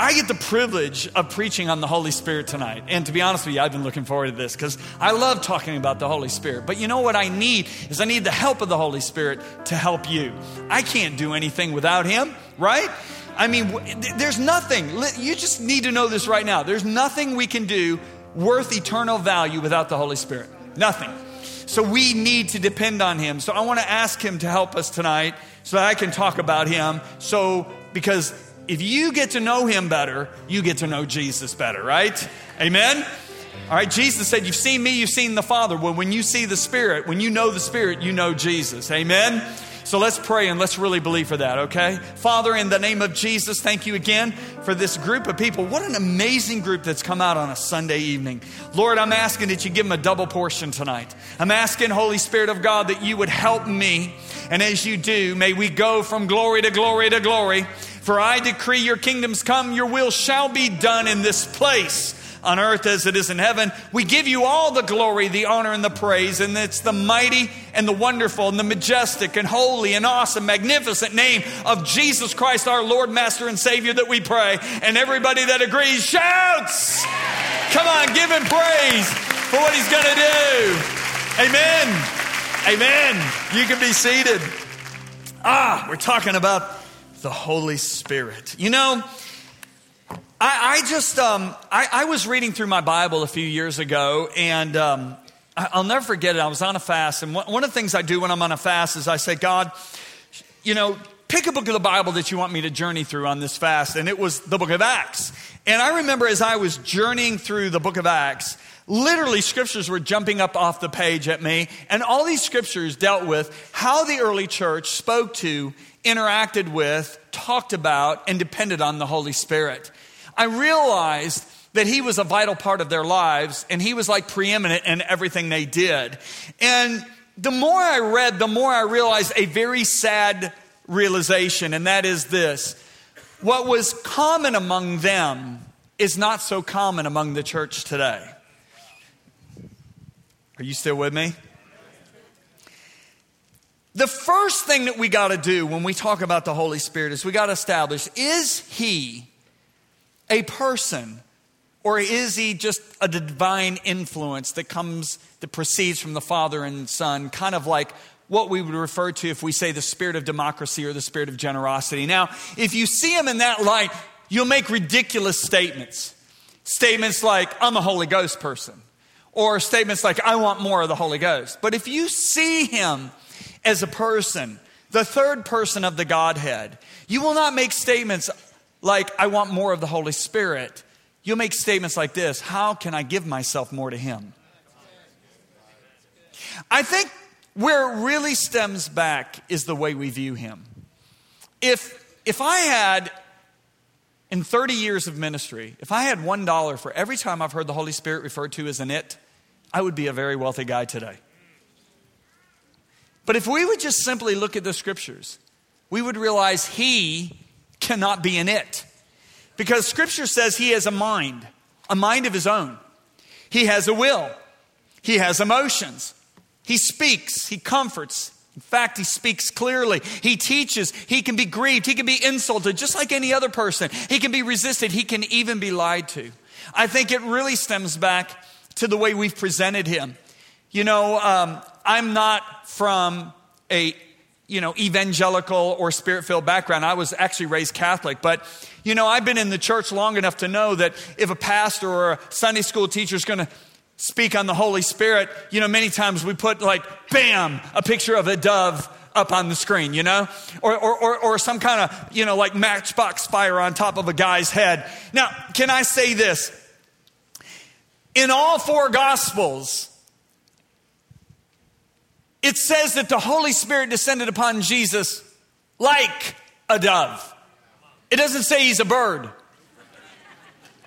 I get the privilege of preaching on the Holy Spirit tonight. And to be honest with you, I've been looking forward to this because I love talking about the Holy Spirit. But you know what I need is I need the help of the Holy Spirit to help you. I can't do anything without Him, right? I mean, there's nothing. You just need to know this right now. There's nothing we can do worth eternal value without the Holy Spirit. Nothing. So we need to depend on Him. So I want to ask Him to help us tonight so that I can talk about Him. So, because if you get to know him better, you get to know Jesus better, right? Amen? All right, Jesus said, You've seen me, you've seen the Father. Well, when you see the Spirit, when you know the Spirit, you know Jesus. Amen? So let's pray and let's really believe for that, okay? Father, in the name of Jesus, thank you again for this group of people. What an amazing group that's come out on a Sunday evening. Lord, I'm asking that you give them a double portion tonight. I'm asking, Holy Spirit of God, that you would help me. And as you do, may we go from glory to glory to glory for I decree your kingdoms come, your will shall be done in this place on earth as it is in heaven. We give you all the glory, the honor, and the praise. And it's the mighty and the wonderful and the majestic and holy and awesome, magnificent name of Jesus Christ, our Lord, Master, and Savior that we pray. And everybody that agrees shouts. Come on, give him praise for what he's going to do. Amen. Amen. You can be seated. Ah, we're talking about the Holy Spirit. You know, I, I just, um, I, I, was reading through my Bible a few years ago, and um, I, will never forget it. I was on a fast, and one of the things I do when I'm on a fast is I say, God, you know, pick a book of the Bible that you want me to journey through on this fast. And it was the book of Acts. And I remember as I was journeying through the book of Acts, literally scriptures were jumping up off the page at me. And all these scriptures dealt with how the early church spoke to interacted with, talked about, and depended on the Holy Spirit. I realized that he was a vital part of their lives and he was like preeminent in everything they did. And the more I read, the more I realized a very sad realization, and that is this what was common among them is not so common among the church today. Are you still with me? The first thing that we got to do when we talk about the Holy Spirit is we got to establish is he a person or is he just a divine influence that comes, that proceeds from the Father and Son, kind of like what we would refer to if we say the spirit of democracy or the spirit of generosity? Now, if you see him in that light, you'll make ridiculous statements. Statements like, I'm a Holy Ghost person, or statements like, I want more of the Holy Ghost. But if you see him as a person, the third person of the Godhead. You will not make statements like, I want more of the Holy Spirit. You'll make statements like this How can I give myself more to Him? I think where it really stems back is the way we view Him. If, if I had, in 30 years of ministry, if I had $1 for every time I've heard the Holy Spirit referred to as an it, I would be a very wealthy guy today. But if we would just simply look at the scriptures, we would realize he cannot be in it. Because scripture says he has a mind, a mind of his own. He has a will. He has emotions. He speaks. He comforts. In fact, he speaks clearly. He teaches. He can be grieved. He can be insulted just like any other person. He can be resisted. He can even be lied to. I think it really stems back to the way we've presented him. You know, um, I'm not from a you know evangelical or spirit filled background. I was actually raised Catholic, but you know I've been in the church long enough to know that if a pastor or a Sunday school teacher is going to speak on the Holy Spirit, you know many times we put like bam a picture of a dove up on the screen, you know? Or, or, or, or, some kind of, you know, like matchbox fire on top of a guy's head. Now, can I say this? In all four Gospels, it says that the Holy Spirit descended upon Jesus like a dove. It doesn't say he's a bird.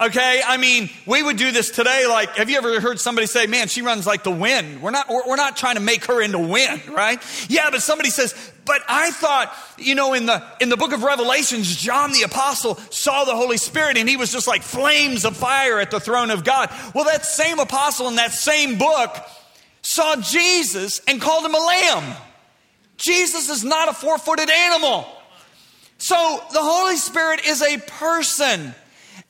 Okay, I mean, we would do this today. Like, have you ever heard somebody say, "Man, she runs like the wind"? We're not, we're not trying to make her into wind, right? Yeah, but somebody says, "But I thought, you know, in the in the book of Revelations, John the apostle saw the Holy Spirit, and he was just like flames of fire at the throne of God." Well, that same apostle in that same book saw Jesus and called him a lamb. Jesus is not a four-footed animal. So the Holy Spirit is a person.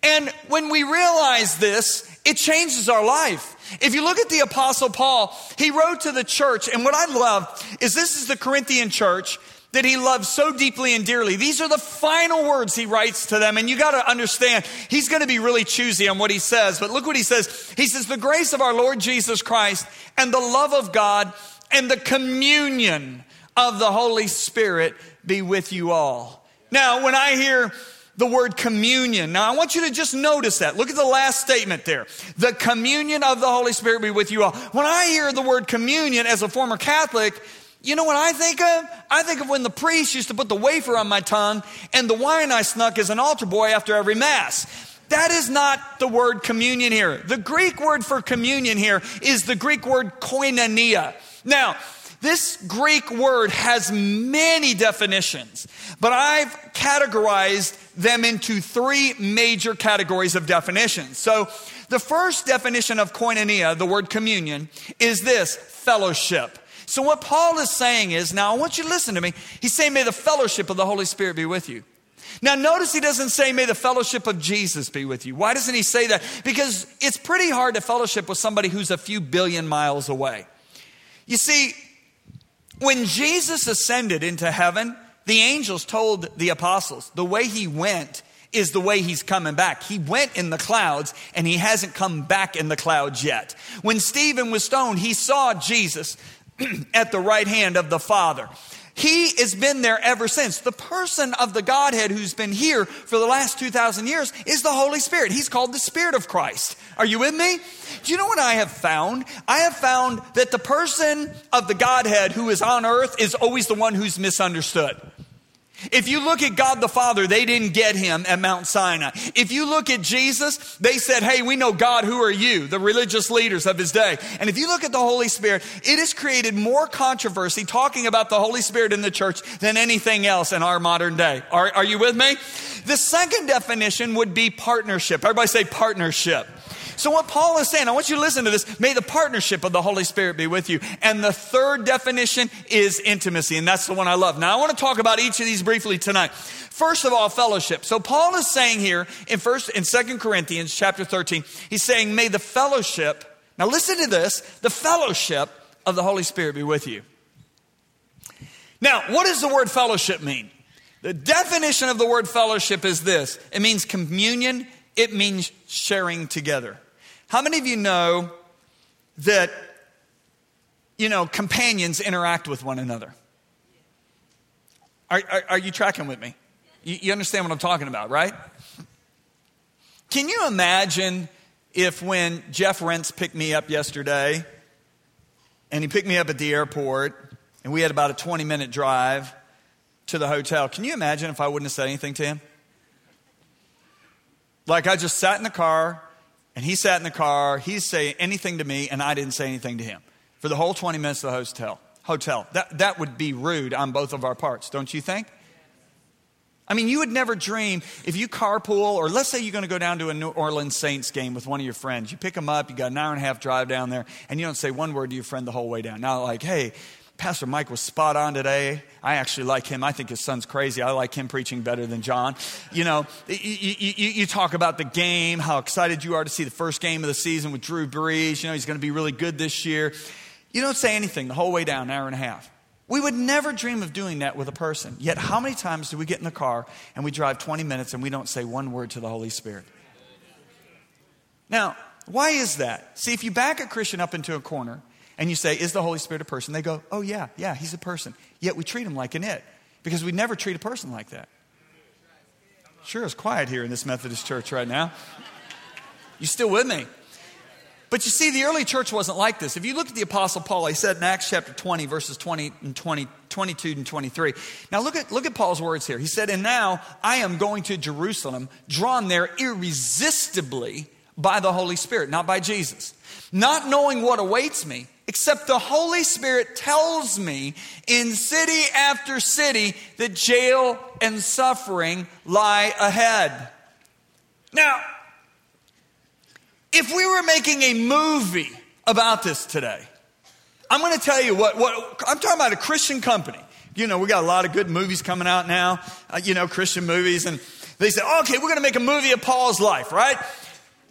And when we realize this, it changes our life. If you look at the Apostle Paul, he wrote to the church, and what I love is this is the Corinthian church that he loves so deeply and dearly. These are the final words he writes to them, and you got to understand, he's going to be really choosy on what he says, but look what he says. He says, The grace of our Lord Jesus Christ and the love of God and the communion of the Holy Spirit be with you all. Now, when I hear the word communion. Now, I want you to just notice that. Look at the last statement there. The communion of the Holy Spirit be with you all. When I hear the word communion as a former Catholic, you know what I think of? I think of when the priest used to put the wafer on my tongue and the wine I snuck as an altar boy after every Mass. That is not the word communion here. The Greek word for communion here is the Greek word koinonia. Now, this Greek word has many definitions, but I've categorized them into three major categories of definitions. So, the first definition of koinonia, the word communion, is this fellowship. So, what Paul is saying is now, I want you to listen to me. He's saying, May the fellowship of the Holy Spirit be with you. Now, notice he doesn't say, May the fellowship of Jesus be with you. Why doesn't he say that? Because it's pretty hard to fellowship with somebody who's a few billion miles away. You see, when Jesus ascended into heaven, the angels told the apostles the way he went is the way he's coming back. He went in the clouds and he hasn't come back in the clouds yet. When Stephen was stoned, he saw Jesus at the right hand of the Father. He has been there ever since. The person of the Godhead who's been here for the last 2,000 years is the Holy Spirit. He's called the Spirit of Christ. Are you with me? Do you know what I have found? I have found that the person of the Godhead who is on earth is always the one who's misunderstood. If you look at God the Father, they didn't get him at Mount Sinai. If you look at Jesus, they said, Hey, we know God, who are you? The religious leaders of his day. And if you look at the Holy Spirit, it has created more controversy talking about the Holy Spirit in the church than anything else in our modern day. Are, are you with me? The second definition would be partnership. Everybody say partnership. So, what Paul is saying, I want you to listen to this. May the partnership of the Holy Spirit be with you. And the third definition is intimacy, and that's the one I love. Now, I want to talk about each of these briefly tonight. First of all, fellowship. So, Paul is saying here in first in Second Corinthians chapter 13, he's saying, May the fellowship, now listen to this, the fellowship of the Holy Spirit be with you. Now, what does the word fellowship mean? The definition of the word fellowship is this it means communion, it means sharing together. How many of you know that, you know, companions interact with one another? Are, are, are you tracking with me? You, you understand what I'm talking about, right? Can you imagine if when Jeff Rents picked me up yesterday, and he picked me up at the airport, and we had about a 20 minute drive to the hotel, can you imagine if I wouldn't have said anything to him? Like I just sat in the car, and he sat in the car, he's saying anything to me, and I didn't say anything to him for the whole 20 minutes of the hotel. Hotel. That, that would be rude on both of our parts, don't you think? I mean, you would never dream if you carpool, or let's say you're going to go down to a New Orleans Saints game with one of your friends. You pick them up, you got an hour and a half drive down there, and you don't say one word to your friend the whole way down. Now, like, hey, Pastor Mike was spot on today. I actually like him. I think his son's crazy. I like him preaching better than John. You know, you, you, you, talk about the game, how excited you are to see the first game of the season with Drew Brees. You know, he's going to be really good this year. You don't say anything the whole way down, an hour and a half. We would never dream of doing that with a person. Yet, how many times do we get in the car and we drive 20 minutes and we don't say one word to the Holy Spirit? Now, why is that? See, if you back a Christian up into a corner and you say, Is the Holy Spirit a person? They go, Oh, yeah, yeah, he's a person. Yet we treat him like an it because we never treat a person like that. Sure, it's quiet here in this Methodist church right now. You still with me? But you see, the early church wasn't like this. If you look at the Apostle Paul, he said in Acts chapter 20, verses 20 and 20, 22 and 23. Now look at, look at Paul's words here. He said, And now I am going to Jerusalem, drawn there irresistibly by the Holy Spirit, not by Jesus. Not knowing what awaits me, except the Holy Spirit tells me in city after city that jail and suffering lie ahead. Now, if we were making a movie about this today, I'm going to tell you what, what I'm talking about a Christian company. You know, we got a lot of good movies coming out now, uh, you know, Christian movies. And they said, okay, we're going to make a movie of Paul's life, right?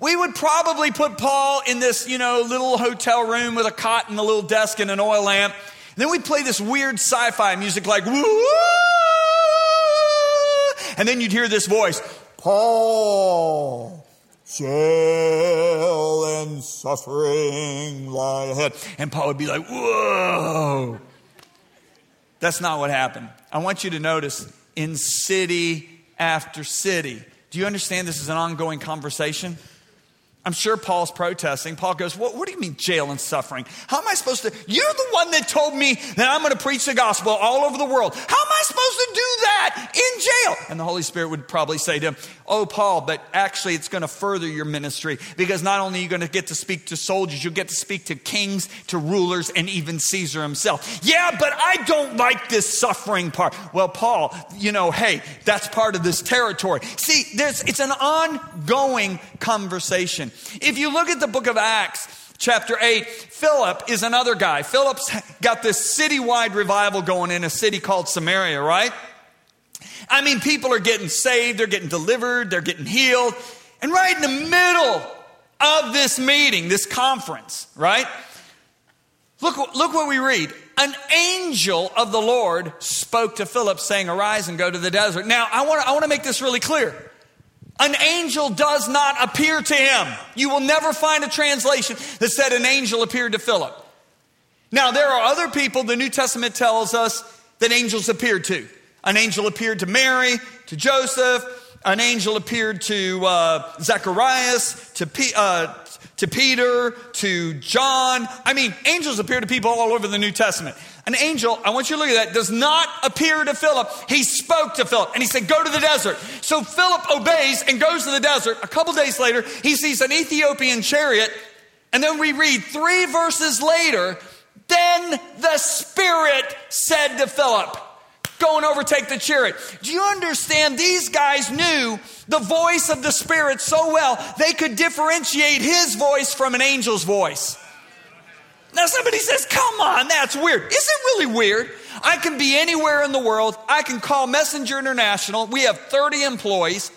We would probably put Paul in this, you know, little hotel room with a cot and a little desk and an oil lamp. And then we'd play this weird sci fi music like, woo! And then you'd hear this voice, Paul jail and suffering lie ahead. And Paul would be like, whoa. That's not what happened. I want you to notice in city after city. Do you understand this is an ongoing conversation? I'm sure Paul's protesting. Paul goes, what, what, do you mean jail and suffering? How am I supposed to? You're the one that told me that I'm going to preach the gospel all over the world. How am I supposed to do that in jail? And the Holy Spirit would probably say to him, Oh, Paul, but actually it's going to further your ministry because not only are you going to get to speak to soldiers, you'll get to speak to kings, to rulers, and even Caesar himself. Yeah, but I don't like this suffering part. Well, Paul, you know, hey, that's part of this territory. See, there's, it's an ongoing conversation. If you look at the book of Acts, chapter 8, Philip is another guy. Philip's got this citywide revival going in a city called Samaria, right? I mean, people are getting saved, they're getting delivered, they're getting healed. And right in the middle of this meeting, this conference, right? Look, look what we read. An angel of the Lord spoke to Philip, saying, Arise and go to the desert. Now, I want to I want to make this really clear. An angel does not appear to him. You will never find a translation that said an angel appeared to Philip. Now, there are other people the New Testament tells us that angels appeared to. An angel appeared to Mary, to Joseph, an angel appeared to uh, Zacharias, to, P- uh, to Peter, to John. I mean, angels appear to people all over the New Testament. An angel, I want you to look at that, does not appear to Philip. He spoke to Philip and he said, Go to the desert. So Philip obeys and goes to the desert. A couple days later, he sees an Ethiopian chariot. And then we read three verses later, then the Spirit said to Philip, Go and overtake the chariot. Do you understand? These guys knew the voice of the Spirit so well, they could differentiate his voice from an angel's voice. Now somebody says, come on, that's weird. Is it really weird? I can be anywhere in the world. I can call Messenger International. We have 30 employees.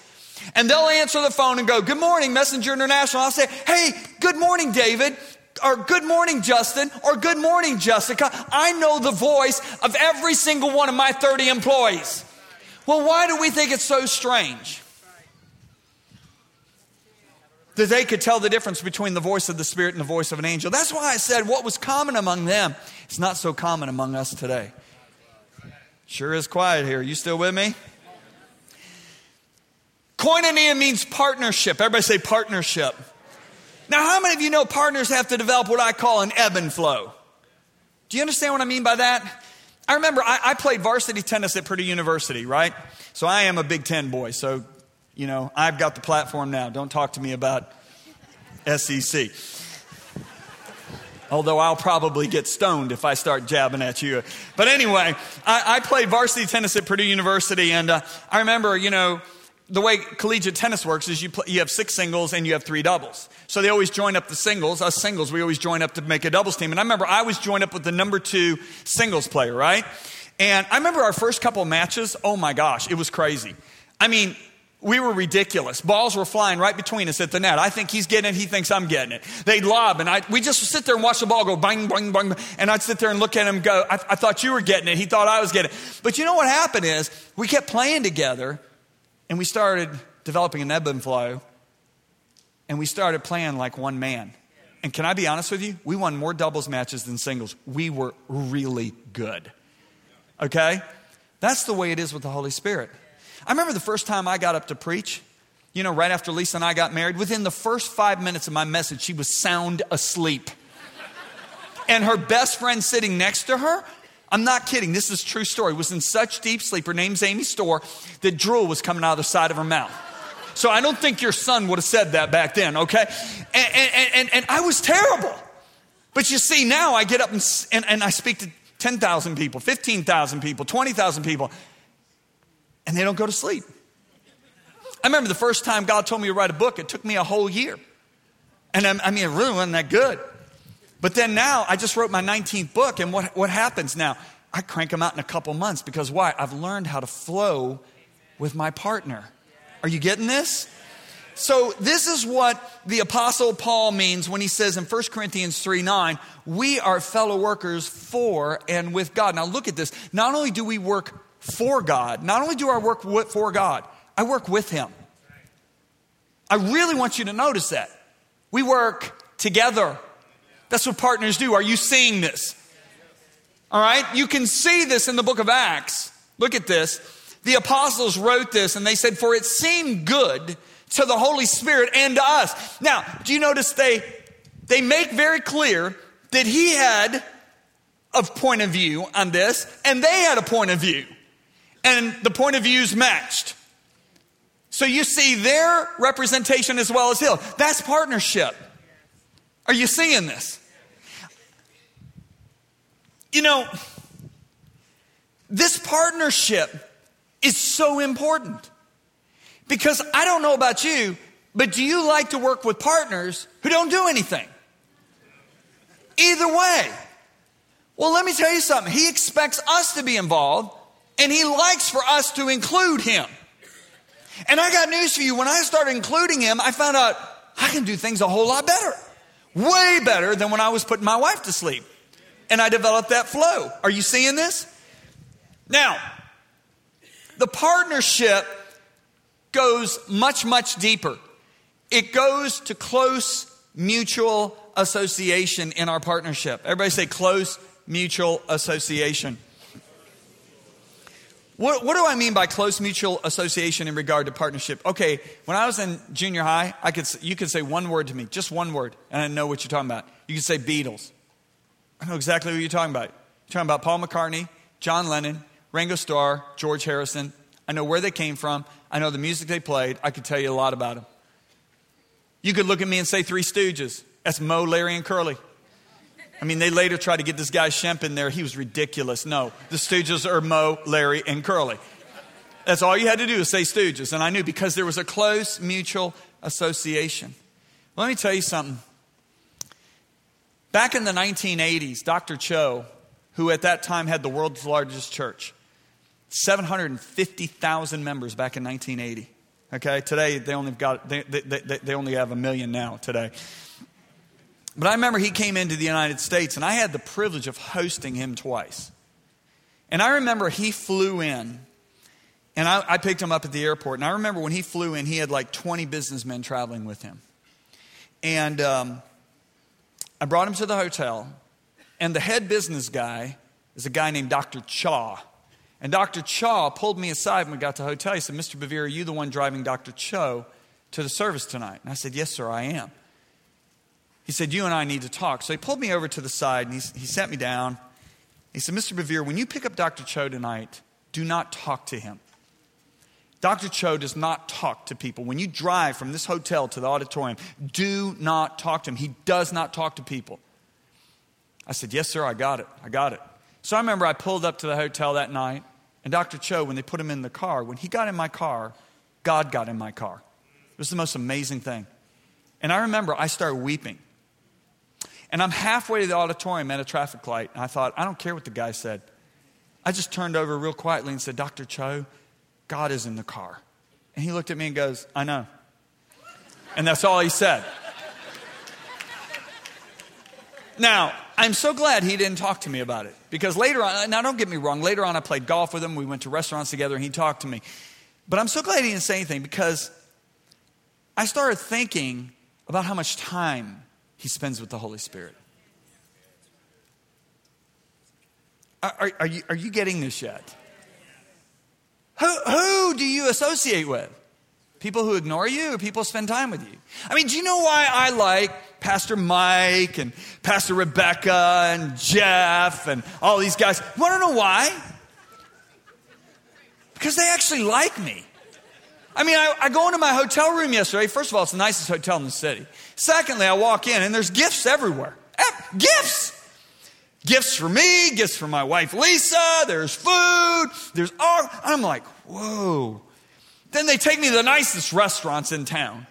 And they'll answer the phone and go, Good morning, Messenger International. I'll say, Hey, good morning, David. Or good morning, Justin. Or good morning, Jessica. I know the voice of every single one of my 30 employees. Well, why do we think it's so strange? that they could tell the difference between the voice of the Spirit and the voice of an angel. That's why I said what was common among them is not so common among us today. Sure is quiet here. You still with me? Koinonia means partnership. Everybody say partnership. Now, how many of you know partners have to develop what I call an ebb and flow? Do you understand what I mean by that? I remember I, I played varsity tennis at Purdue University, right? So I am a Big Ten boy. So you know, I've got the platform now. Don't talk to me about SEC. Although I'll probably get stoned if I start jabbing at you. But anyway, I, I played varsity tennis at Purdue University, and uh, I remember, you know, the way collegiate tennis works is you, play, you have six singles and you have three doubles. So they always join up the singles. Us singles, we always join up to make a doubles team. And I remember I was joined up with the number two singles player, right? And I remember our first couple matches. Oh my gosh, it was crazy. I mean, we were ridiculous. Balls were flying right between us at the net. I think he's getting it. He thinks I'm getting it. They'd lob, and I, we just sit there and watch the ball go bang, bang, bang. And I'd sit there and look at him go, I, I thought you were getting it. He thought I was getting it. But you know what happened is we kept playing together, and we started developing an ebb and flow, and we started playing like one man. And can I be honest with you? We won more doubles matches than singles. We were really good. Okay? That's the way it is with the Holy Spirit. I remember the first time I got up to preach. You know, right after Lisa and I got married, within the first five minutes of my message, she was sound asleep. and her best friend sitting next to her, I'm not kidding, this is true story, was in such deep sleep, her name's Amy Store, that drool was coming out of the side of her mouth. So I don't think your son would have said that back then, okay? And, and, and, and I was terrible. But you see, now I get up and, and, and I speak to 10,000 people, 15,000 people, 20,000 people, and they don't go to sleep. I remember the first time God told me to write a book, it took me a whole year. And I, I mean, it really wasn't that good. But then now I just wrote my 19th book, and what, what happens now? I crank them out in a couple months because why? I've learned how to flow with my partner. Are you getting this? So, this is what the Apostle Paul means when he says in 1 Corinthians 3 9, we are fellow workers for and with God. Now, look at this. Not only do we work for God, not only do I work for God, I work with Him. I really want you to notice that. We work together. That's what partners do. Are you seeing this? All right? You can see this in the book of Acts. Look at this. The apostles wrote this and they said, For it seemed good to the Holy Spirit and to us. Now, do you notice they they make very clear that he had a point of view on this, and they had a point of view. And the point of views matched. So you see their representation as well as his. That's partnership. Are you seeing this? You know, this partnership is so important. Because I don't know about you, but do you like to work with partners who don't do anything? Either way. Well, let me tell you something. He expects us to be involved, and he likes for us to include him. And I got news for you. When I started including him, I found out I can do things a whole lot better. Way better than when I was putting my wife to sleep. And I developed that flow. Are you seeing this? Now, the partnership goes much, much deeper. It goes to close mutual association in our partnership. Everybody say close mutual association. What, what, do I mean by close mutual association in regard to partnership? Okay, when I was in junior high, I could, you could say one word to me, just one word, and I know what you're talking about. You could say Beatles. I know exactly what you're talking about. You're talking about Paul McCartney, John Lennon, Ringo Starr, George Harrison. I know where they came from. I know the music they played. I could tell you a lot about them. You could look at me and say Three Stooges. That's Moe, Larry, and Curly. I mean, they later tried to get this guy Shemp in there. He was ridiculous. No, the Stooges are Moe, Larry, and Curly. That's all you had to do is say Stooges. And I knew because there was a close mutual association. Let me tell you something. Back in the 1980s, Dr. Cho, who at that time had the world's largest church, 750,000 members back in 1980. Okay, today they only got they, they, they, they only have a million now today. But I remember he came into the United States, and I had the privilege of hosting him twice. And I remember he flew in, and I, I picked him up at the airport. And I remember when he flew in, he had like 20 businessmen traveling with him. And um, I brought him to the hotel, and the head business guy is a guy named Dr. Cha. And Dr. Cho pulled me aside when we got to the hotel. He said, Mr. Bevere, are you the one driving Dr. Cho to the service tonight? And I said, Yes, sir, I am. He said, You and I need to talk. So he pulled me over to the side and he, he sat me down. He said, Mr. Bevere, when you pick up Dr. Cho tonight, do not talk to him. Dr. Cho does not talk to people. When you drive from this hotel to the auditorium, do not talk to him. He does not talk to people. I said, Yes, sir, I got it. I got it. So I remember I pulled up to the hotel that night, and Dr. Cho, when they put him in the car, when he got in my car, God got in my car. It was the most amazing thing. And I remember I started weeping. And I'm halfway to the auditorium at a traffic light, and I thought, I don't care what the guy said. I just turned over real quietly and said, Dr. Cho, God is in the car. And he looked at me and goes, I know. And that's all he said. Now, I'm so glad he didn't talk to me about it because later on, now don't get me wrong, later on I played golf with him. We went to restaurants together and he talked to me. But I'm so glad he didn't say anything because I started thinking about how much time he spends with the Holy Spirit. Are, are, you, are you getting this yet? Who, who do you associate with? People who ignore you or people spend time with you? I mean, do you know why I like Pastor Mike and Pastor Rebecca and Jeff and all these guys? Want to know why? Because they actually like me. I mean, I, I, go into my hotel room yesterday. First of all, it's the nicest hotel in the city. Secondly, I walk in and there's gifts everywhere. Gifts! Gifts for me, gifts for my wife Lisa, there's food, there's. And I'm like, whoa. Then they take me to the nicest restaurants in town.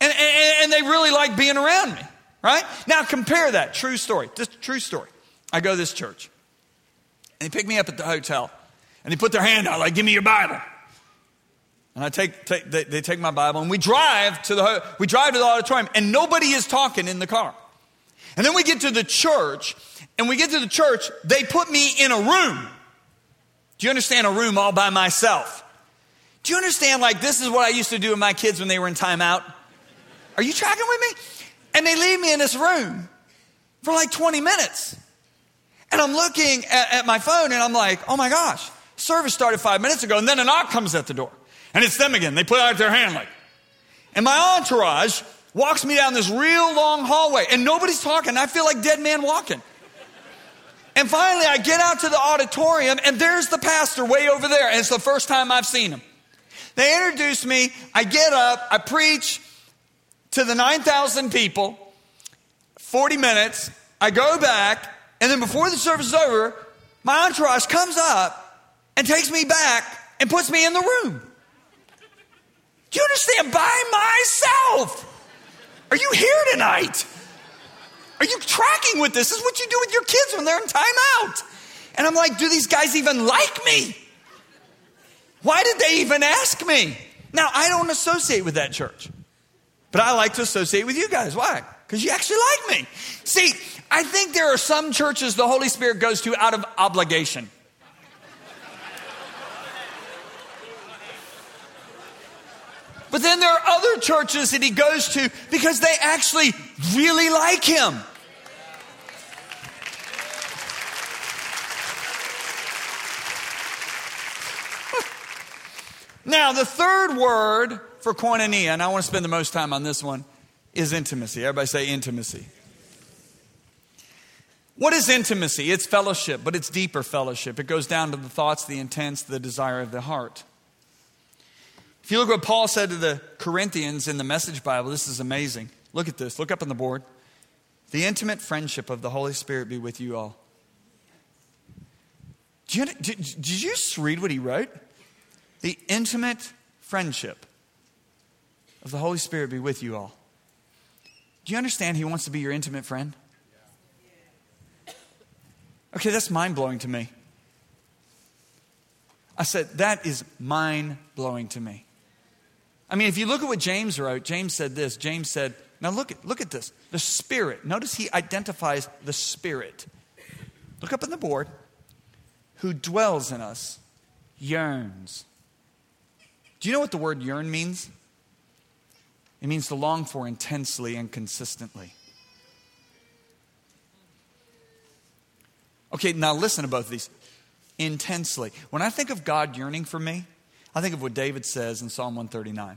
And, and, and they really like being around me, right? Now compare that. True story. Just true story. I go to this church. And they pick me up at the hotel. And they put their hand out like, give me your Bible. And I take, take they, they, take my Bible and we drive to the we drive to the auditorium and nobody is talking in the car. And then we get to the church and we get to the church, they put me in a room. Do you understand a room all by myself? Do you understand like this is what I used to do with my kids when they were in timeout? Are you tracking with me? And they leave me in this room for like 20 minutes. And I'm looking at, at my phone and I'm like, oh my gosh, service started five minutes ago. And then a knock comes at the door. And it's them again. They put out their hand like. And my entourage walks me down this real long hallway and nobody's talking. I feel like dead man walking. And finally, I get out to the auditorium and there's the pastor way over there. And it's the first time I've seen him. They introduce me. I get up. I preach to the 9,000 people, 40 minutes. I go back. And then before the service is over, my entourage comes up and takes me back and puts me in the room. Do you understand? By myself. Are you here tonight? Are you tracking with this? This is what you do with your kids when they're in timeout. And I'm like, do these guys even like me? Why did they even ask me? Now, I don't associate with that church, but I like to associate with you guys. Why? Because you actually like me. See, I think there are some churches the Holy Spirit goes to out of obligation. But then there are other churches that he goes to because they actually really like him. Now, the third word for koinonia, and I want to spend the most time on this one, is intimacy. Everybody say intimacy. What is intimacy? It's fellowship, but it's deeper fellowship. It goes down to the thoughts, the intents, the desire of the heart. If you look what Paul said to the Corinthians in the Message Bible, this is amazing. Look at this. Look up on the board. The intimate friendship of the Holy Spirit be with you all. Did you, did, you just read what he wrote? The intimate friendship of the Holy Spirit be with you all. Do you understand He wants to be your intimate friend? Okay, that's mind blowing to me. I said, that is mind blowing to me. I mean, if you look at what James wrote, James said this. James said, now look at, look at this. The Spirit. Notice he identifies the Spirit. Look up on the board. Who dwells in us, yearns. Do you know what the word yearn means? It means to long for intensely and consistently. Okay, now listen to both of these. Intensely. When I think of God yearning for me, I think of what David says in Psalm 139.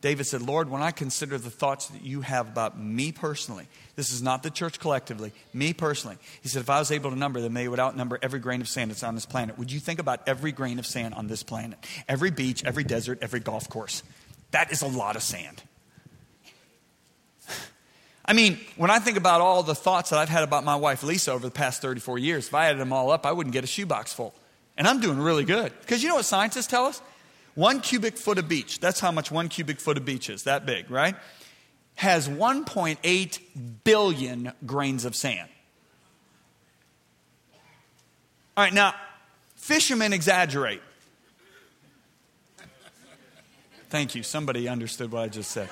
David said, Lord, when I consider the thoughts that you have about me personally, this is not the church collectively, me personally. He said, if I was able to number them, they would outnumber every grain of sand that's on this planet. Would you think about every grain of sand on this planet? Every beach, every desert, every golf course. That is a lot of sand. I mean, when I think about all the thoughts that I've had about my wife Lisa over the past 34 years, if I added them all up, I wouldn't get a shoebox full. And I'm doing really good. Because you know what scientists tell us? One cubic foot of beach, that's how much one cubic foot of beach is, that big, right? Has 1.8 billion grains of sand. All right, now, fishermen exaggerate. Thank you. Somebody understood what I just said.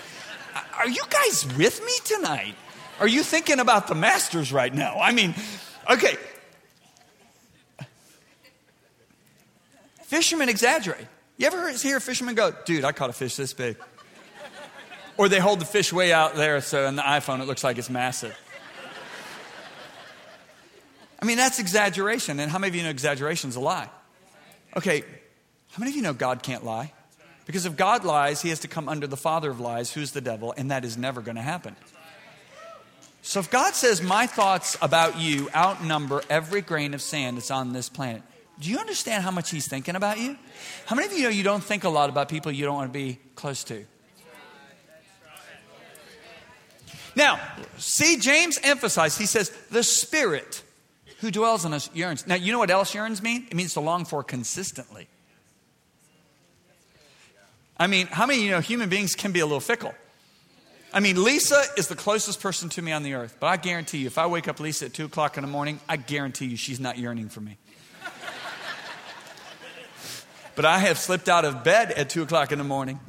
Are you guys with me tonight? Are you thinking about the Masters right now? I mean, okay. Fishermen exaggerate. You ever hear a fisherman go, dude, I caught a fish this big? Or they hold the fish way out there so on the iPhone it looks like it's massive. I mean, that's exaggeration. And how many of you know exaggeration is a lie? Okay, how many of you know God can't lie? Because if God lies, he has to come under the father of lies, who's the devil, and that is never going to happen. So if God says, My thoughts about you outnumber every grain of sand that's on this planet, do you understand how much he's thinking about you? How many of you know you don't think a lot about people you don't want to be close to? Now, see, James emphasized, he says, the Spirit who dwells in us yearns. Now, you know what else yearns mean? It means to long for consistently. I mean, how many you know human beings can be a little fickle? I mean, Lisa is the closest person to me on the earth, but I guarantee you, if I wake up Lisa at 2 o'clock in the morning, I guarantee you she's not yearning for me. But I have slipped out of bed at 2 o'clock in the morning,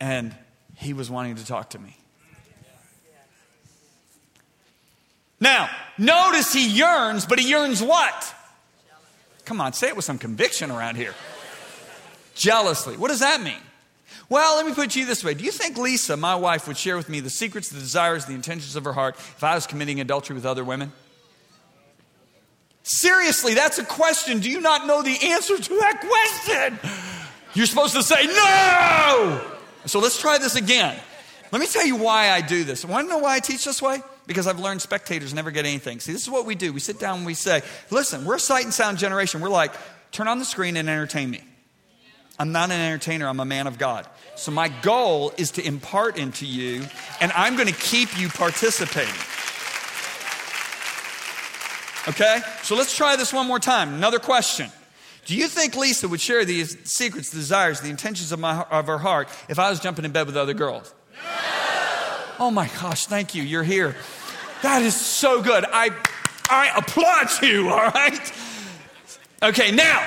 and he was wanting to talk to me. Now, notice he yearns, but he yearns what? Come on, say it with some conviction around here. Jealously. What does that mean? Well, let me put you this way. Do you think Lisa, my wife, would share with me the secrets, the desires, the intentions of her heart if I was committing adultery with other women? Seriously, that's a question. Do you not know the answer to that question? You're supposed to say no. So let's try this again. Let me tell you why I do this. Want to know why I teach this way? Because I've learned spectators never get anything. See, this is what we do. We sit down and we say, listen, we're a sight and sound generation. We're like, turn on the screen and entertain me. I'm not an entertainer, I'm a man of God. So my goal is to impart into you, and I'm going to keep you participating. Okay? So let's try this one more time. Another question. Do you think Lisa would share these secrets, the desires, the intentions of, my, of her heart if I was jumping in bed with other girls? No! Oh my gosh, thank you. You're here. That is so good. I, I applaud you, all right? Okay, now,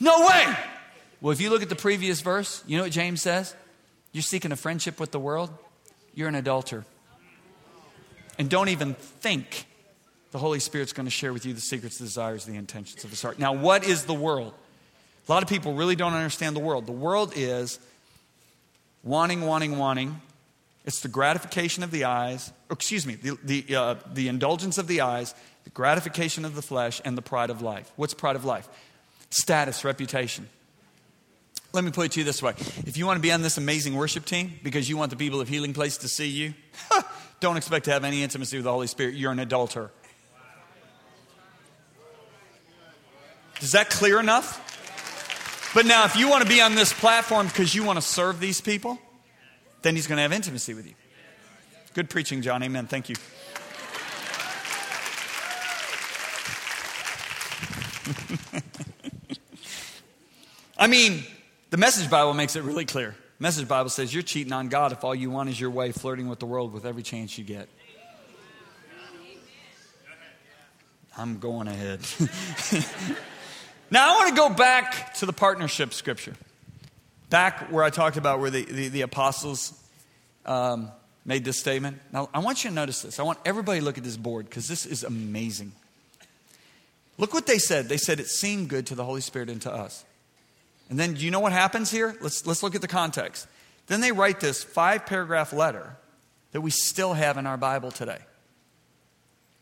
no way. Well, if you look at the previous verse, you know what James says? You're seeking a friendship with the world, you're an adulterer. And don't even think the Holy Spirit's going to share with you the secrets, the desires, the intentions of his heart. Now, what is the world? A lot of people really don't understand the world. The world is wanting, wanting, wanting. It's the gratification of the eyes, excuse me, the, the, uh, the indulgence of the eyes, the gratification of the flesh, and the pride of life. What's pride of life? Status, reputation. Let me put it to you this way if you want to be on this amazing worship team because you want the people of Healing Place to see you, don't expect to have any intimacy with the Holy Spirit. You're an adulterer. Is that clear enough? But now, if you want to be on this platform because you want to serve these people, then he's going to have intimacy with you. Good preaching, John. Amen. Thank you. I mean, the Message Bible makes it really clear. Message Bible says you're cheating on God if all you want is your way, flirting with the world with every chance you get. I'm going ahead. now, I want to go back to the partnership scripture. Back where I talked about where the, the, the apostles um, made this statement. Now, I want you to notice this. I want everybody to look at this board because this is amazing. Look what they said. They said it seemed good to the Holy Spirit and to us. And then, do you know what happens here? Let's, let's look at the context. Then they write this five paragraph letter that we still have in our Bible today.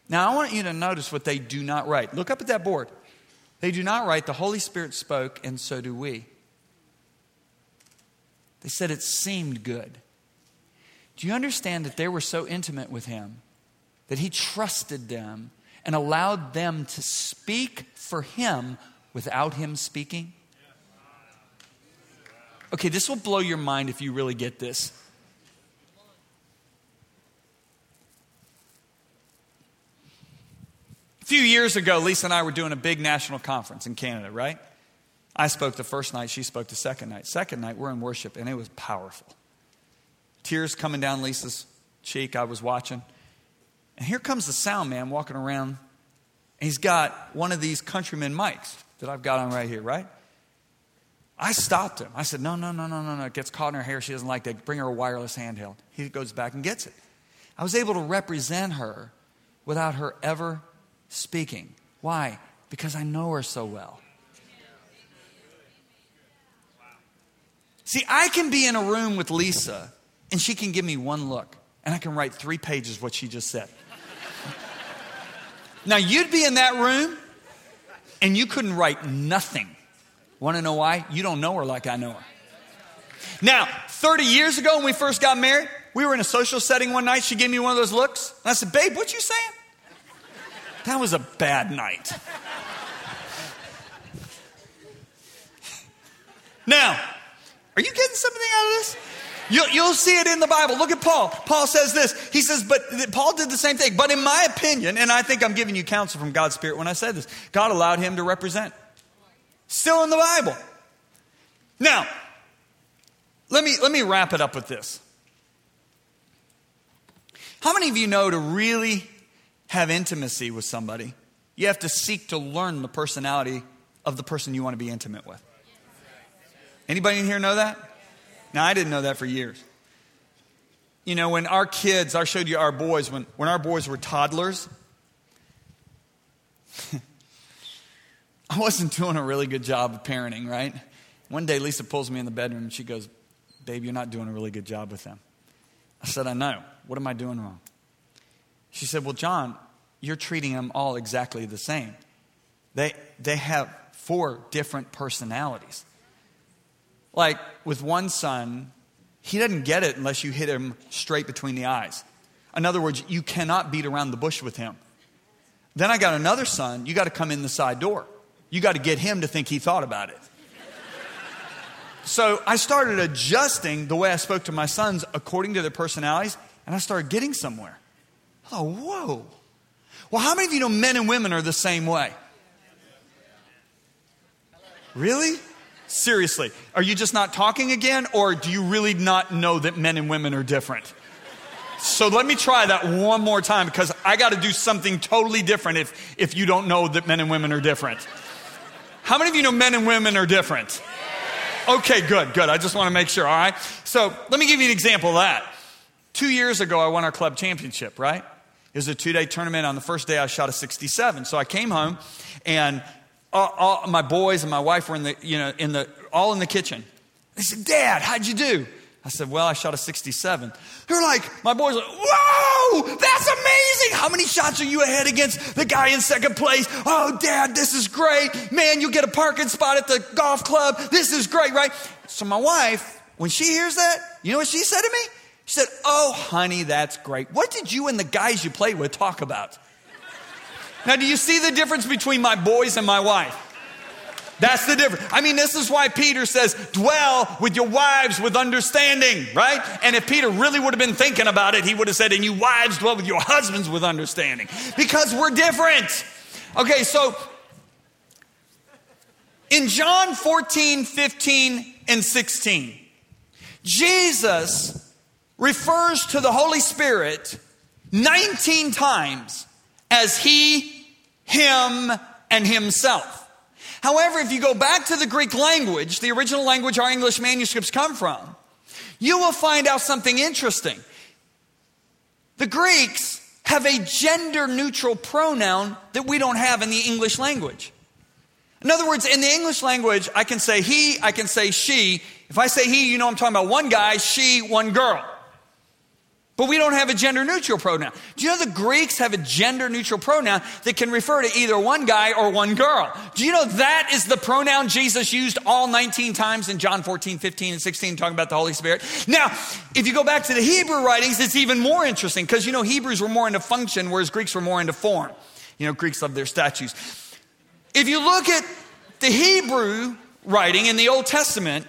Now, I want you to notice what they do not write. Look up at that board. They do not write, the Holy Spirit spoke, and so do we. They said it seemed good. Do you understand that they were so intimate with him that he trusted them and allowed them to speak for him without him speaking? Okay, this will blow your mind if you really get this. A few years ago, Lisa and I were doing a big national conference in Canada, right? I spoke the first night, she spoke the second night. Second night, we're in worship, and it was powerful. Tears coming down Lisa's cheek, I was watching. And here comes the sound man walking around, he's got one of these countryman mics that I've got on right here, right? I stopped him. I said, No, no, no, no, no, no. It gets caught in her hair. She doesn't like that. Bring her a wireless handheld. He goes back and gets it. I was able to represent her without her ever speaking. Why? Because I know her so well. See, I can be in a room with Lisa and she can give me one look and I can write three pages what she just said. now, you'd be in that room and you couldn't write nothing Want to know why? You don't know her like I know her. Now, 30 years ago when we first got married, we were in a social setting one night. She gave me one of those looks. And I said, Babe, what you saying? That was a bad night. now, are you getting something out of this? You'll, you'll, see it in the Bible. Look at Paul. Paul says this. He says, but Paul did the same thing. But in my opinion, and I think I'm giving you counsel from God's Spirit when I said this, God allowed him to represent. Still in the Bible. Now, let me, let me wrap it up with this. How many of you know to really have intimacy with somebody, you have to seek to learn the personality of the person you want to be intimate with? Anybody in here know that? Now, I didn't know that for years. You know, when our kids, I showed you our boys, when, when our boys were toddlers, I wasn't doing a really good job of parenting, right? One day, Lisa pulls me in the bedroom and she goes, Babe, you're not doing a really good job with them. I said, I know. What am I doing wrong? She said, Well, John, you're treating them all exactly the same. They, they have four different personalities. Like with one son, he doesn't get it unless you hit him straight between the eyes. In other words, you cannot beat around the bush with him. Then I got another son, you got to come in the side door. You got to get him to think he thought about it. So I started adjusting the way I spoke to my sons according to their personalities, and I started getting somewhere. Oh, whoa. Well, how many of you know men and women are the same way? Really? Seriously. Are you just not talking again, or do you really not know that men and women are different? So let me try that one more time because I got to do something totally different if, if you don't know that men and women are different. How many of you know men and women are different? Okay, good, good. I just want to make sure, all right? So let me give you an example of that. Two years ago, I won our club championship, right? It was a two day tournament. On the first day, I shot a 67. So I came home, and all, all, my boys and my wife were in the, you know, in the, all in the kitchen. They said, Dad, how'd you do? I said, Well, I shot a 67. They're like, my boys like, Whoa, that's amazing. How many shots are you ahead against the guy in second place? Oh, Dad, this is great. Man, you get a parking spot at the golf club. This is great, right? So my wife, when she hears that, you know what she said to me? She said, Oh, honey, that's great. What did you and the guys you played with talk about? Now, do you see the difference between my boys and my wife? That's the difference. I mean, this is why Peter says, dwell with your wives with understanding, right? And if Peter really would have been thinking about it, he would have said, and you wives dwell with your husbands with understanding. Because we're different. Okay, so in John 14, 15, and 16, Jesus refers to the Holy Spirit 19 times as He, Him, and Himself. However, if you go back to the Greek language, the original language our English manuscripts come from, you will find out something interesting. The Greeks have a gender neutral pronoun that we don't have in the English language. In other words, in the English language, I can say he, I can say she. If I say he, you know I'm talking about one guy, she, one girl. But we don't have a gender neutral pronoun. Do you know the Greeks have a gender neutral pronoun that can refer to either one guy or one girl? Do you know that is the pronoun Jesus used all 19 times in John 14, 15, and 16, talking about the Holy Spirit? Now, if you go back to the Hebrew writings, it's even more interesting because you know Hebrews were more into function, whereas Greeks were more into form. You know, Greeks love their statues. If you look at the Hebrew writing in the Old Testament,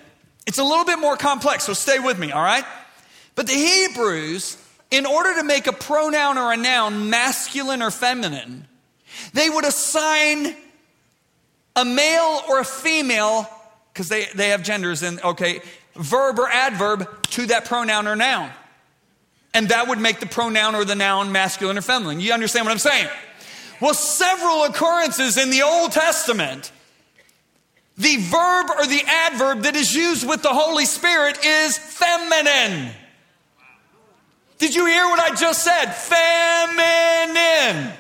it's a little bit more complex, so stay with me, all right? But the Hebrews, in order to make a pronoun or a noun masculine or feminine, they would assign a male or a female, because they, they have genders in, okay, verb or adverb to that pronoun or noun. And that would make the pronoun or the noun masculine or feminine. You understand what I'm saying? Well, several occurrences in the Old Testament, the verb or the adverb that is used with the Holy Spirit is feminine. Did you hear what I just said? Feminine.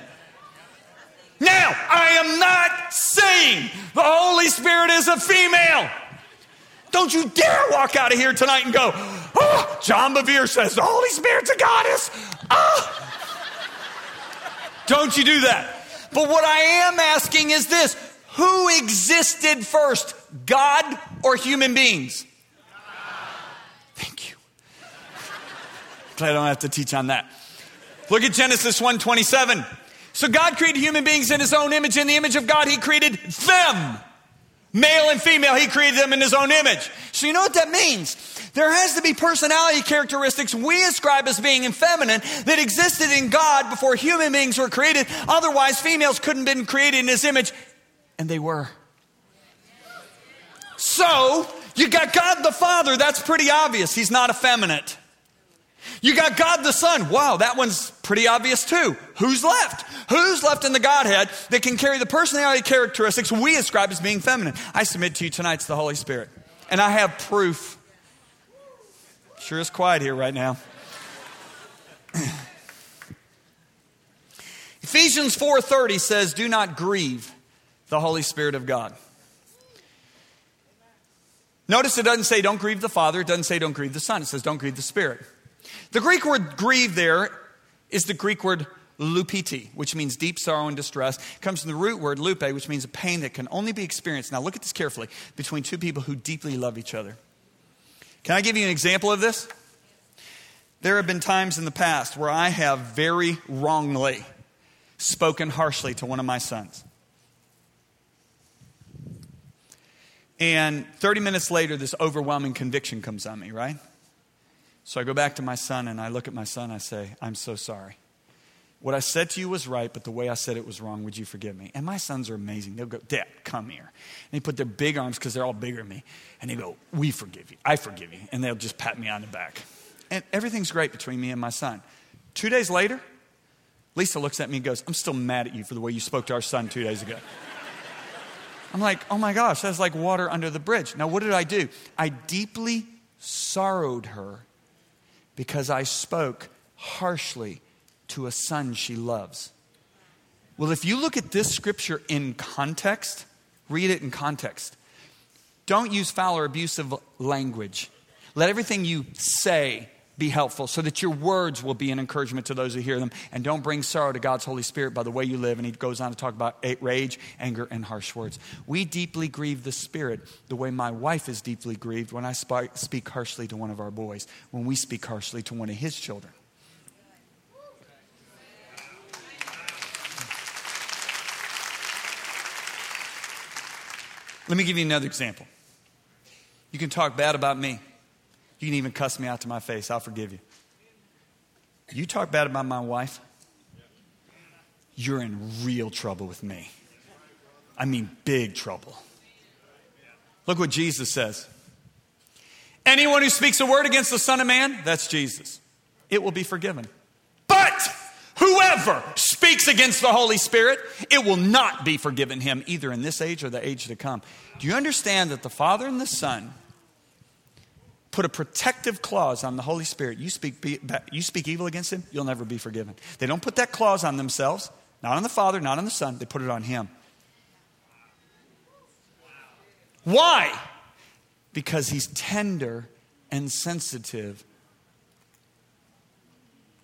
Now, I am not saying the Holy Spirit is a female. Don't you dare walk out of here tonight and go, oh, John Bevere says the Holy Spirit's a goddess. Ah. Don't you do that. But what I am asking is this who existed first, God or human beings? Thank you. Glad I don't have to teach on that. Look at Genesis 1:27. So God created human beings in his own image. In the image of God, he created them. Male and female, he created them in his own image. So you know what that means? There has to be personality characteristics we ascribe as being feminine that existed in God before human beings were created. Otherwise, females couldn't have been created in his image. And they were. So, you got God the Father. That's pretty obvious. He's not effeminate. You got God the Son. Wow, that one's pretty obvious too. Who's left? Who's left in the Godhead that can carry the personality characteristics we ascribe as being feminine? I submit to you tonight's the Holy Spirit. And I have proof. Sure is quiet here right now. Ephesians 4:30 says, "Do not grieve the Holy Spirit of God." Notice it doesn't say don't grieve the Father, it doesn't say don't grieve the Son, it says don't grieve the Spirit. The Greek word grieve there is the Greek word lupiti, which means deep sorrow and distress. It comes from the root word lupe, which means a pain that can only be experienced. Now, look at this carefully between two people who deeply love each other. Can I give you an example of this? There have been times in the past where I have very wrongly spoken harshly to one of my sons. And 30 minutes later, this overwhelming conviction comes on me, right? So I go back to my son and I look at my son. I say, I'm so sorry. What I said to you was right, but the way I said it was wrong. Would you forgive me? And my sons are amazing. They'll go, Dad, come here. And they put their big arms, because they're all bigger than me, and they go, We forgive you. I forgive you. And they'll just pat me on the back. And everything's great between me and my son. Two days later, Lisa looks at me and goes, I'm still mad at you for the way you spoke to our son two days ago. I'm like, oh my gosh, that's like water under the bridge. Now, what did I do? I deeply sorrowed her because I spoke harshly to a son she loves. Well, if you look at this scripture in context, read it in context. Don't use foul or abusive language. Let everything you say be helpful so that your words will be an encouragement to those who hear them. And don't bring sorrow to God's Holy Spirit by the way you live. And he goes on to talk about rage, anger, and harsh words. We deeply grieve the Spirit the way my wife is deeply grieved when I speak harshly to one of our boys, when we speak harshly to one of his children. Let me give you another example. You can talk bad about me. You can even cuss me out to my face. I'll forgive you. You talk bad about my wife, you're in real trouble with me. I mean, big trouble. Look what Jesus says. Anyone who speaks a word against the Son of Man, that's Jesus. It will be forgiven. But whoever speaks against the Holy Spirit, it will not be forgiven him, either in this age or the age to come. Do you understand that the Father and the Son put a protective clause on the Holy Spirit. You speak, you speak evil against him, you'll never be forgiven. They don't put that clause on themselves, not on the Father, not on the Son, they put it on him. Why? Because he's tender and sensitive,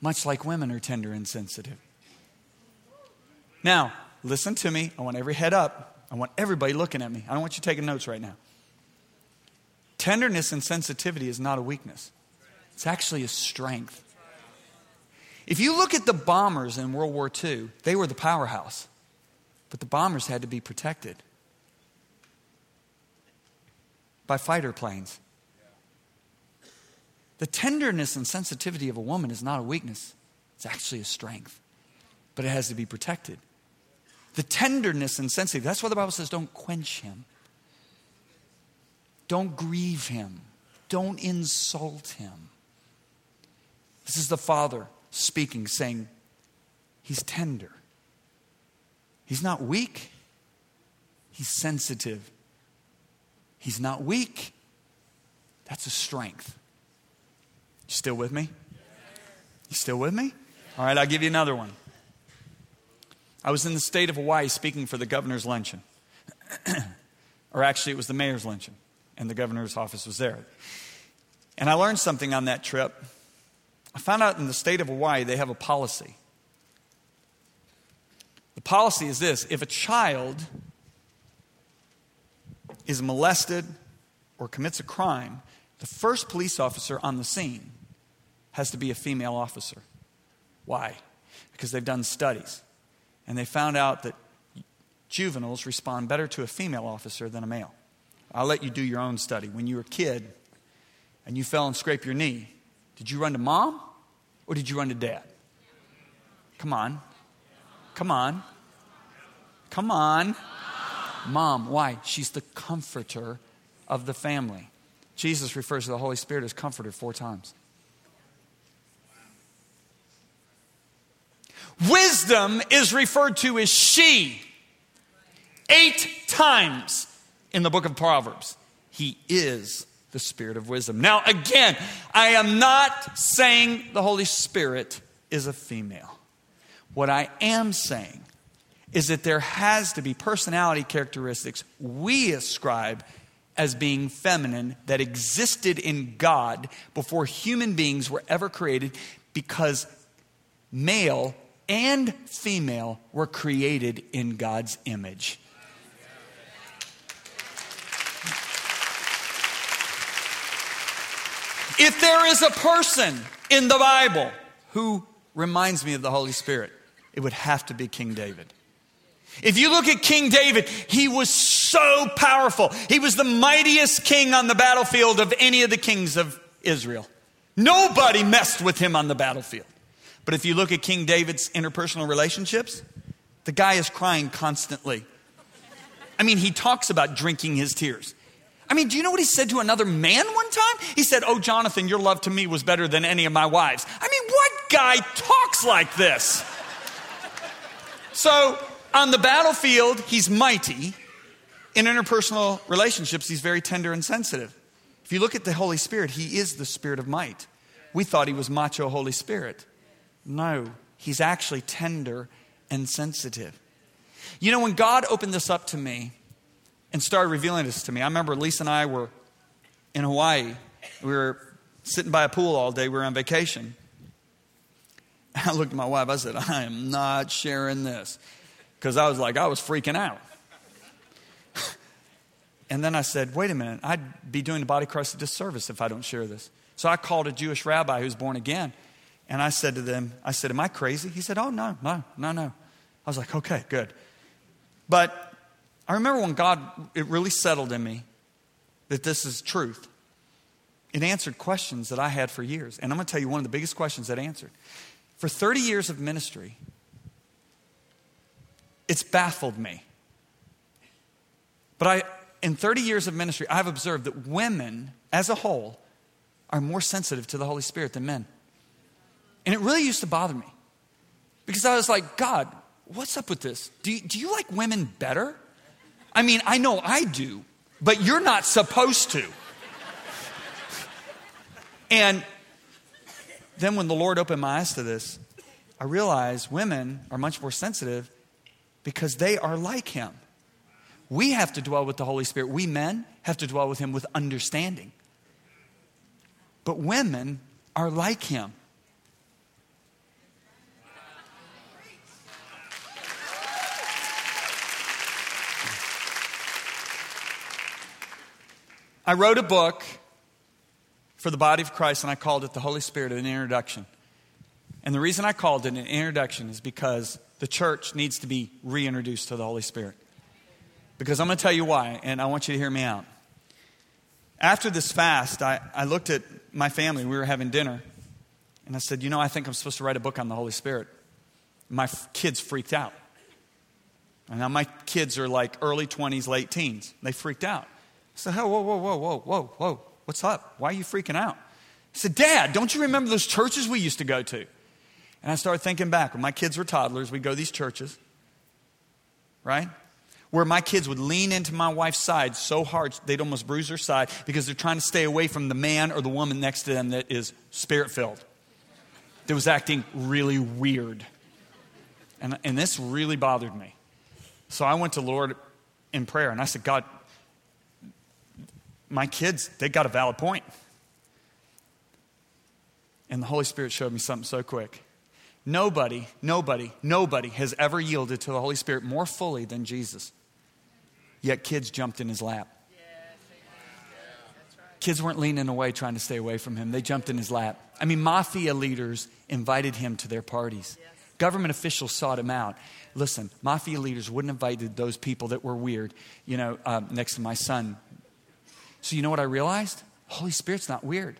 much like women are tender and sensitive. Now, listen to me. I want every head up. I want everybody looking at me. I don't want you taking notes right now. Tenderness and sensitivity is not a weakness, it's actually a strength. If you look at the bombers in World War II, they were the powerhouse, but the bombers had to be protected by fighter planes. The tenderness and sensitivity of a woman is not a weakness, it's actually a strength, but it has to be protected. The tenderness and sensitivity, that's why the Bible says don't quench him. Don't grieve him. Don't insult him. This is the Father speaking, saying, He's tender. He's not weak, He's sensitive. He's not weak. That's a strength. You still with me? You still with me? All right, I'll give you another one. I was in the state of Hawaii speaking for the governor's luncheon. or actually, it was the mayor's luncheon and the governor's office was there. And I learned something on that trip. I found out in the state of Hawaii they have a policy. The policy is this if a child is molested or commits a crime, the first police officer on the scene has to be a female officer. Why? Because they've done studies and they found out that juveniles respond better to a female officer than a male. I'll let you do your own study. When you were a kid and you fell and scraped your knee, did you run to mom or did you run to dad? Come on. Come on. Come on. Mom. Why? She's the comforter of the family. Jesus refers to the Holy Spirit as comforter four times. Wisdom is referred to as she eight times in the book of Proverbs. He is the Spirit of wisdom. Now, again, I am not saying the Holy Spirit is a female. What I am saying is that there has to be personality characteristics we ascribe as being feminine that existed in God before human beings were ever created because male and female were created in God's image. If there is a person in the Bible who reminds me of the Holy Spirit, it would have to be King David. If you look at King David, he was so powerful. He was the mightiest king on the battlefield of any of the kings of Israel. Nobody messed with him on the battlefield. But if you look at King David's interpersonal relationships, the guy is crying constantly. I mean, he talks about drinking his tears. I mean, do you know what he said to another man one time? He said, Oh, Jonathan, your love to me was better than any of my wives. I mean, what guy talks like this? So, on the battlefield, he's mighty. In interpersonal relationships, he's very tender and sensitive. If you look at the Holy Spirit, he is the spirit of might. We thought he was macho Holy Spirit. No, he's actually tender and sensitive. You know, when God opened this up to me, and started revealing this to me. I remember Lisa and I were in Hawaii. We were sitting by a pool all day. We were on vacation. I looked at my wife. I said, I am not sharing this. Because I was like, I was freaking out. and then I said, wait a minute. I'd be doing the body Christ a disservice if I don't share this. So I called a Jewish rabbi who's born again. And I said to them, I said, Am I crazy? He said, Oh, no, no, no, no. I was like, Okay, good. But I remember when God, it really settled in me that this is truth. It answered questions that I had for years. And I'm going to tell you one of the biggest questions that answered. For 30 years of ministry, it's baffled me. But I, in 30 years of ministry, I've observed that women as a whole are more sensitive to the Holy Spirit than men. And it really used to bother me because I was like, God, what's up with this? Do you, do you like women better? I mean, I know I do, but you're not supposed to. and then when the Lord opened my eyes to this, I realized women are much more sensitive because they are like Him. We have to dwell with the Holy Spirit. We men have to dwell with Him with understanding. But women are like Him. I wrote a book for the body of Christ, and I called it The Holy Spirit an Introduction. And the reason I called it an introduction is because the church needs to be reintroduced to the Holy Spirit. Because I'm going to tell you why, and I want you to hear me out. After this fast, I, I looked at my family. We were having dinner. And I said, You know, I think I'm supposed to write a book on the Holy Spirit. My f- kids freaked out. And now my kids are like early 20s, late teens. They freaked out. I said, whoa, whoa, whoa, whoa, whoa, whoa. What's up? Why are you freaking out? I said, Dad, don't you remember those churches we used to go to? And I started thinking back. When my kids were toddlers, we'd go to these churches, right? Where my kids would lean into my wife's side so hard they'd almost bruise her side because they're trying to stay away from the man or the woman next to them that is spirit filled, that was acting really weird. And, and this really bothered me. So I went to Lord in prayer and I said, God, my kids, they got a valid point. And the Holy Spirit showed me something so quick. Nobody, nobody, nobody has ever yielded to the Holy Spirit more fully than Jesus. Yet kids jumped in his lap. Kids weren't leaning away trying to stay away from him, they jumped in his lap. I mean, mafia leaders invited him to their parties. Government officials sought him out. Listen, mafia leaders wouldn't have invited those people that were weird, you know, uh, next to my son. So, you know what I realized? Holy Spirit's not weird.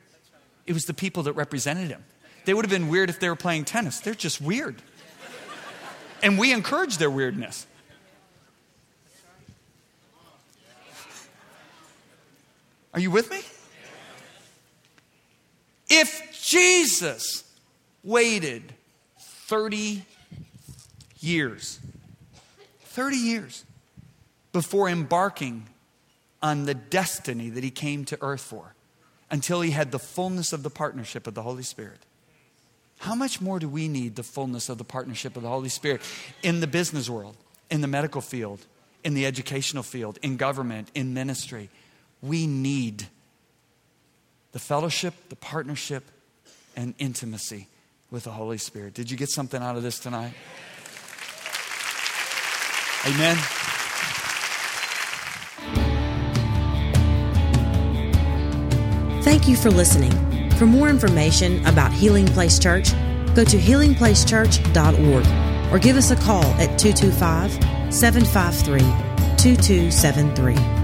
It was the people that represented him. They would have been weird if they were playing tennis. They're just weird. And we encourage their weirdness. Are you with me? If Jesus waited 30 years, 30 years before embarking on the destiny that he came to earth for, until he had the fullness of the partnership of the Holy Spirit. How much more do we need the fullness of the partnership of the Holy Spirit in the business world, in the medical field, in the educational field, in government, in ministry? We need the fellowship, the partnership, and intimacy with the Holy Spirit. Did you get something out of this tonight? Amen. Thank you for listening. For more information about Healing Place Church, go to healingplacechurch.org or give us a call at 225 753 2273.